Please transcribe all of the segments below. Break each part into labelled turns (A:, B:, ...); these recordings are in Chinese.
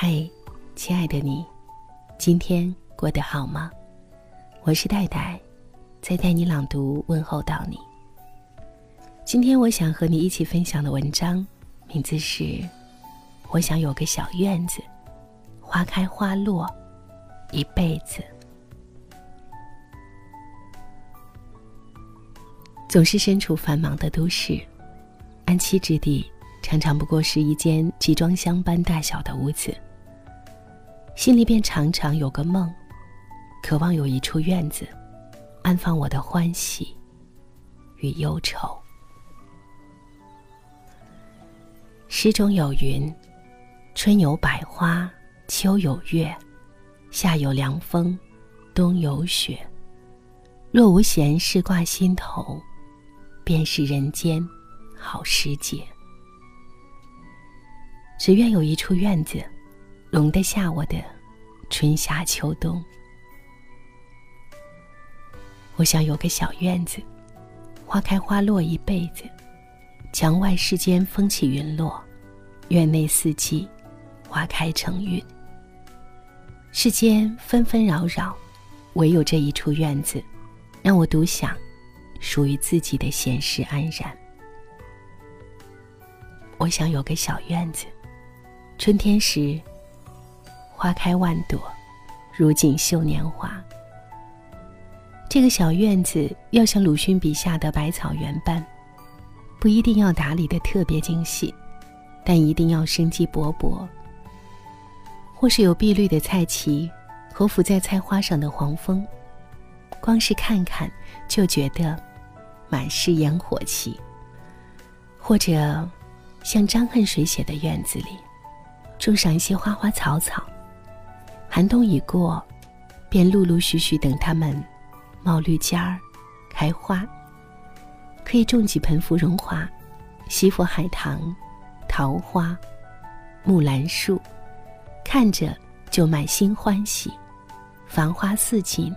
A: 嗨，亲爱的你，今天过得好吗？我是戴戴，在带你朗读问候到你。今天我想和你一起分享的文章，名字是《我想有个小院子，花开花落，一辈子》。总是身处繁忙的都市，安栖之地常常不过是一间集装箱般大小的屋子。心里便常常有个梦，渴望有一处院子，安放我的欢喜与忧愁。诗中有云：“春有百花，秋有月，夏有凉风，冬有雪。若无闲事挂心头，便是人间好时节。只愿有一处院子。”容得下我的春夏秋冬。我想有个小院子，花开花落一辈子。墙外世间风起云落，院内四季花开成韵。世间纷纷扰扰，唯有这一处院子，让我独享属于自己的闲适安然。我想有个小院子，春天时。花开万朵，如锦绣年华。这个小院子要像鲁迅笔下的百草园般，不一定要打理的特别精细，但一定要生机勃勃。或是有碧绿的菜畦和浮在菜花上的黄蜂，光是看看就觉得满是烟火气。或者，像张恨水写的院子里，种上一些花花草草。寒冬已过，便陆陆续续等它们冒绿尖儿、开花。可以种几盆芙蓉花、西府海棠、桃花、木兰树，看着就满心欢喜。繁花似锦，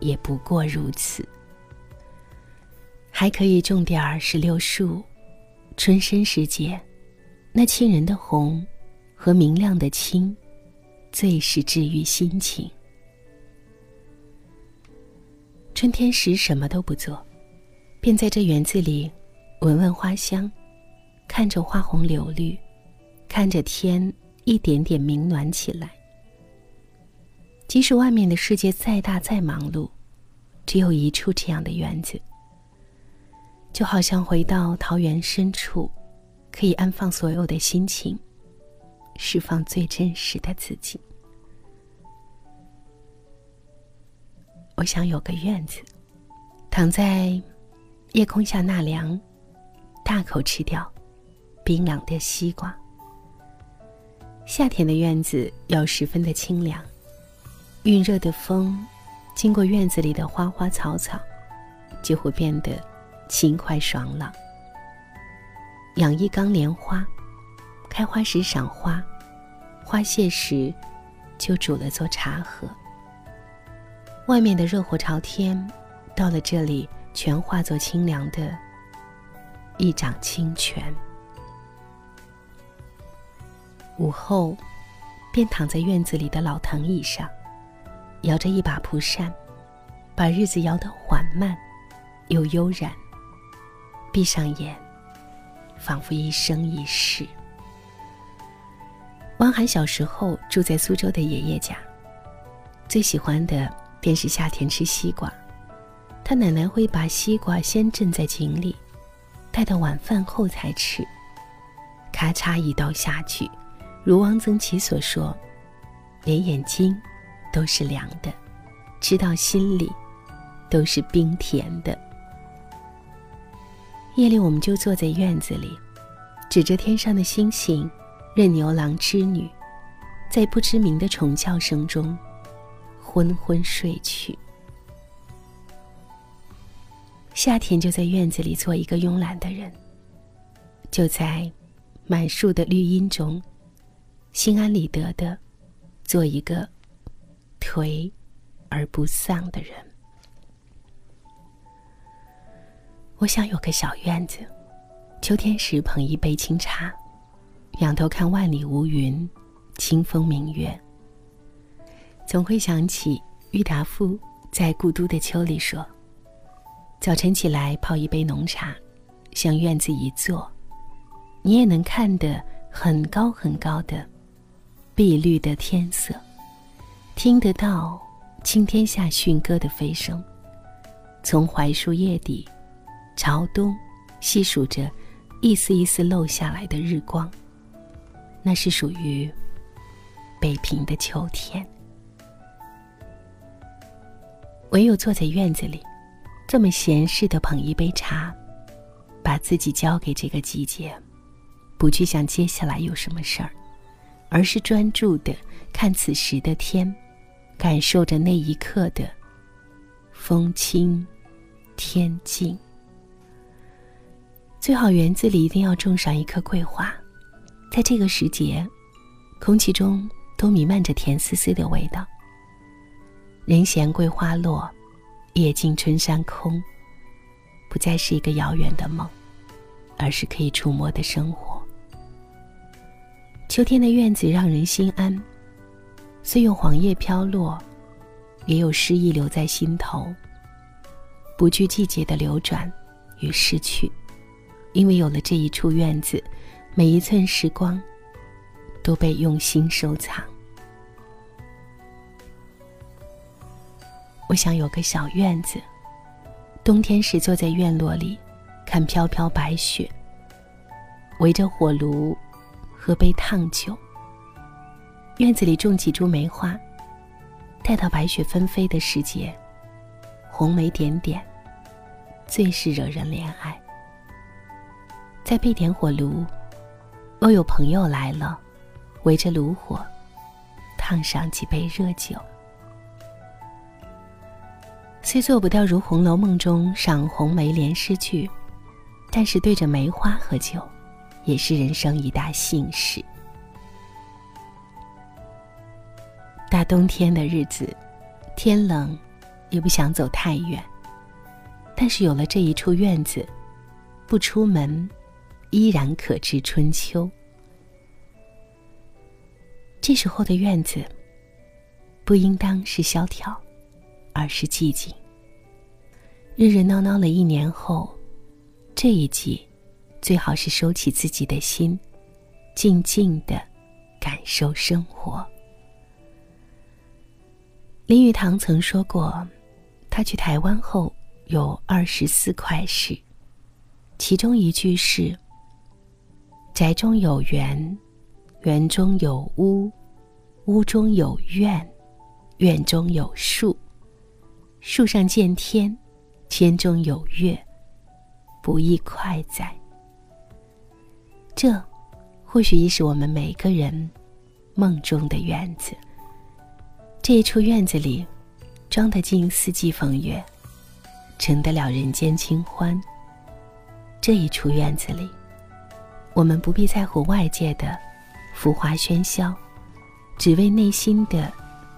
A: 也不过如此。还可以种点儿石榴树，春深时节，那沁人的红和明亮的青。最是治愈心情。春天时什么都不做，便在这园子里闻闻花香，看着花红柳绿，看着天一点点明暖起来。即使外面的世界再大再忙碌，只有一处这样的园子，就好像回到桃源深处，可以安放所有的心情。释放最真实的自己。我想有个院子，躺在夜空下纳凉，大口吃掉冰冷的西瓜。夏天的院子要十分的清凉，熨热的风经过院子里的花花草草，就会变得轻快爽朗。养一缸莲花。开花时赏花，花谢时就煮了做茶喝。外面的热火朝天，到了这里全化作清凉的一掌清泉。午后，便躺在院子里的老藤椅上，摇着一把蒲扇，把日子摇得缓慢又悠然。闭上眼，仿佛一生一世。汪涵小时候住在苏州的爷爷家，最喜欢的便是夏天吃西瓜。他奶奶会把西瓜先浸在井里，待到晚饭后才吃。咔嚓一刀下去，如汪曾祺所说，连眼睛都是凉的，吃到心里都是冰甜的。夜里，我们就坐在院子里，指着天上的星星。任牛郎织女，在不知名的虫叫声中，昏昏睡去。夏天就在院子里做一个慵懒的人，就在满树的绿荫中，心安理得的做一个颓而不丧的人。我想有个小院子，秋天时捧一杯清茶。仰头看万里无云，清风明月。总会想起郁达夫在《故都的秋》里说：“早晨起来泡一杯浓茶，向院子一坐，你也能看得很高很高的碧绿的天色，听得到青天下驯鸽的飞声，从槐树叶底朝东细数着一丝一丝漏下来的日光，那是属于北平的秋天。”唯有坐在院子里，这么闲适的捧一杯茶，把自己交给这个季节，不去想接下来有什么事儿，而是专注的看此时的天，感受着那一刻的风轻天静。最好园子里一定要种上一棵桂花，在这个时节，空气中都弥漫着甜丝丝的味道。人闲桂花落，夜静春山空。不再是一个遥远的梦，而是可以触摸的生活。秋天的院子让人心安，虽有黄叶飘落，也有诗意留在心头。不惧季节的流转与逝去，因为有了这一处院子，每一寸时光都被用心收藏。我想有个小院子，冬天时坐在院落里，看飘飘白雪，围着火炉，喝杯烫酒。院子里种几株梅花，待到白雪纷飞的时节，红梅点点，最是惹人怜爱。再备点火炉，若有朋友来了，围着炉火，烫上几杯热酒。虽做不到如《红楼梦》中赏红梅连诗句，但是对着梅花喝酒，也是人生一大幸事。大冬天的日子，天冷，也不想走太远。但是有了这一处院子，不出门，依然可知春秋。这时候的院子，不应当是萧条。而是寂静。热热闹闹了一年后，这一季，最好是收起自己的心，静静的感受生活。林语堂曾说过，他去台湾后有二十四块事，其中一句是：“宅中有园，园中有屋，屋中有院，院中有树。”树上见天，天中有月，不亦快哉？这，或许亦是我们每个人梦中的院子。这一处院子里，装得进四季风月，成得了人间清欢。这一处院子里，我们不必在乎外界的浮华喧嚣，只为内心的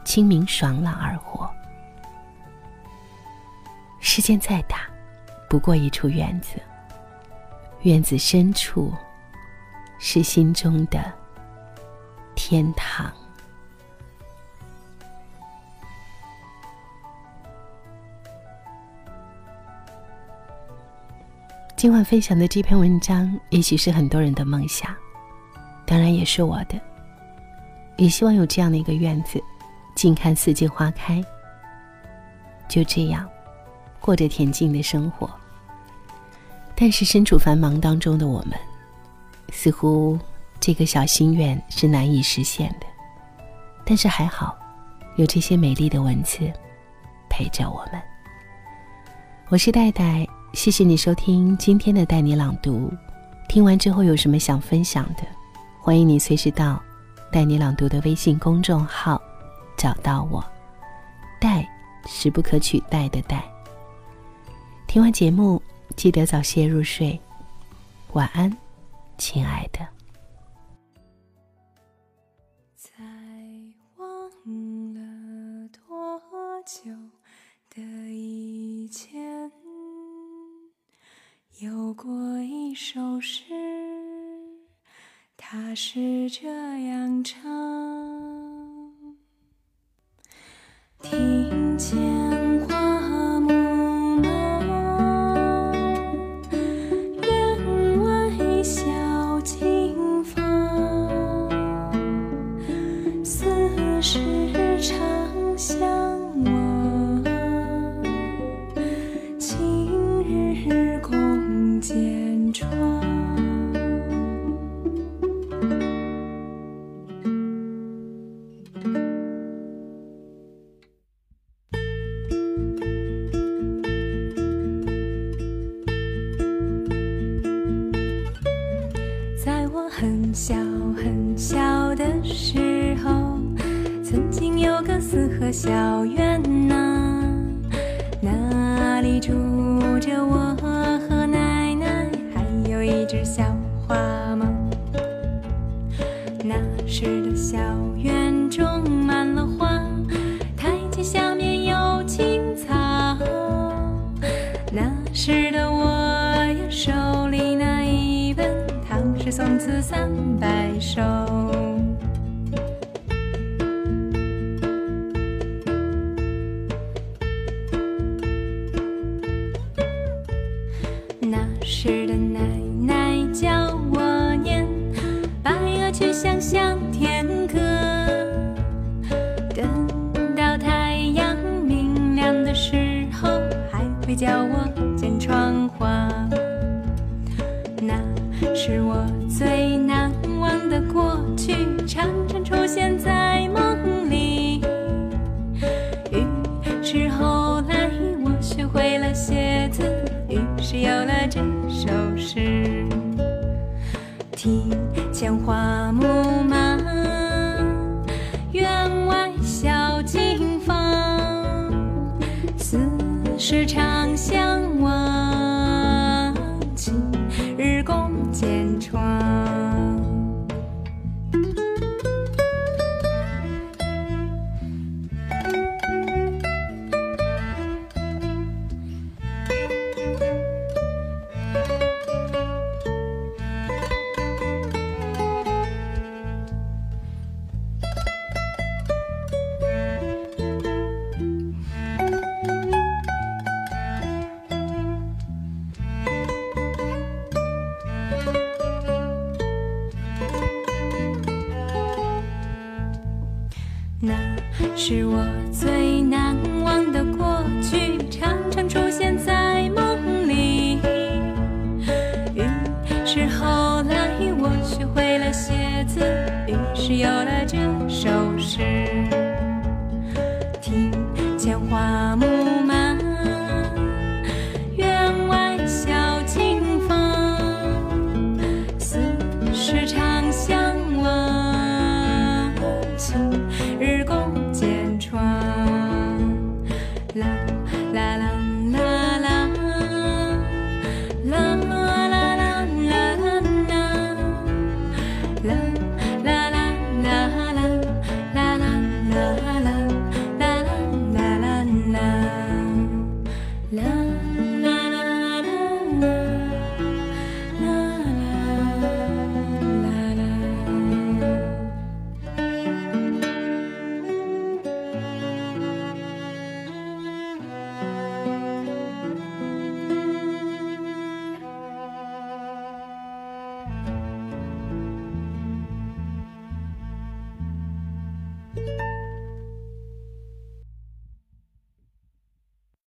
A: 清明爽朗而活。世界再大，不过一处院子。院子深处，是心中的天堂。今晚分享的这篇文章，也许是很多人的梦想，当然也是我的。也希望有这样的一个院子，静看四季花开。就这样。过着恬静的生活，但是身处繁忙当中的我们，似乎这个小心愿是难以实现的。但是还好，有这些美丽的文字陪着我们。我是戴戴，谢谢你收听今天的带你朗读。听完之后有什么想分享的，欢迎你随时到带你朗读的微信公众号找到我。带是不可取代的带。听完节目，记得早些入睡，晚安，亲爱的。
B: 是这样小院呐、那里住着我和奶奶，还有一只小花猫。那时的小院种满了花，台阶下面有青草。那时的我呀，手里拿一本《唐诗宋词三百首》。奶奶教我念“白鹅曲项向天歌”，等到太阳明亮的时候，还会教我剪窗花。是常那是我最难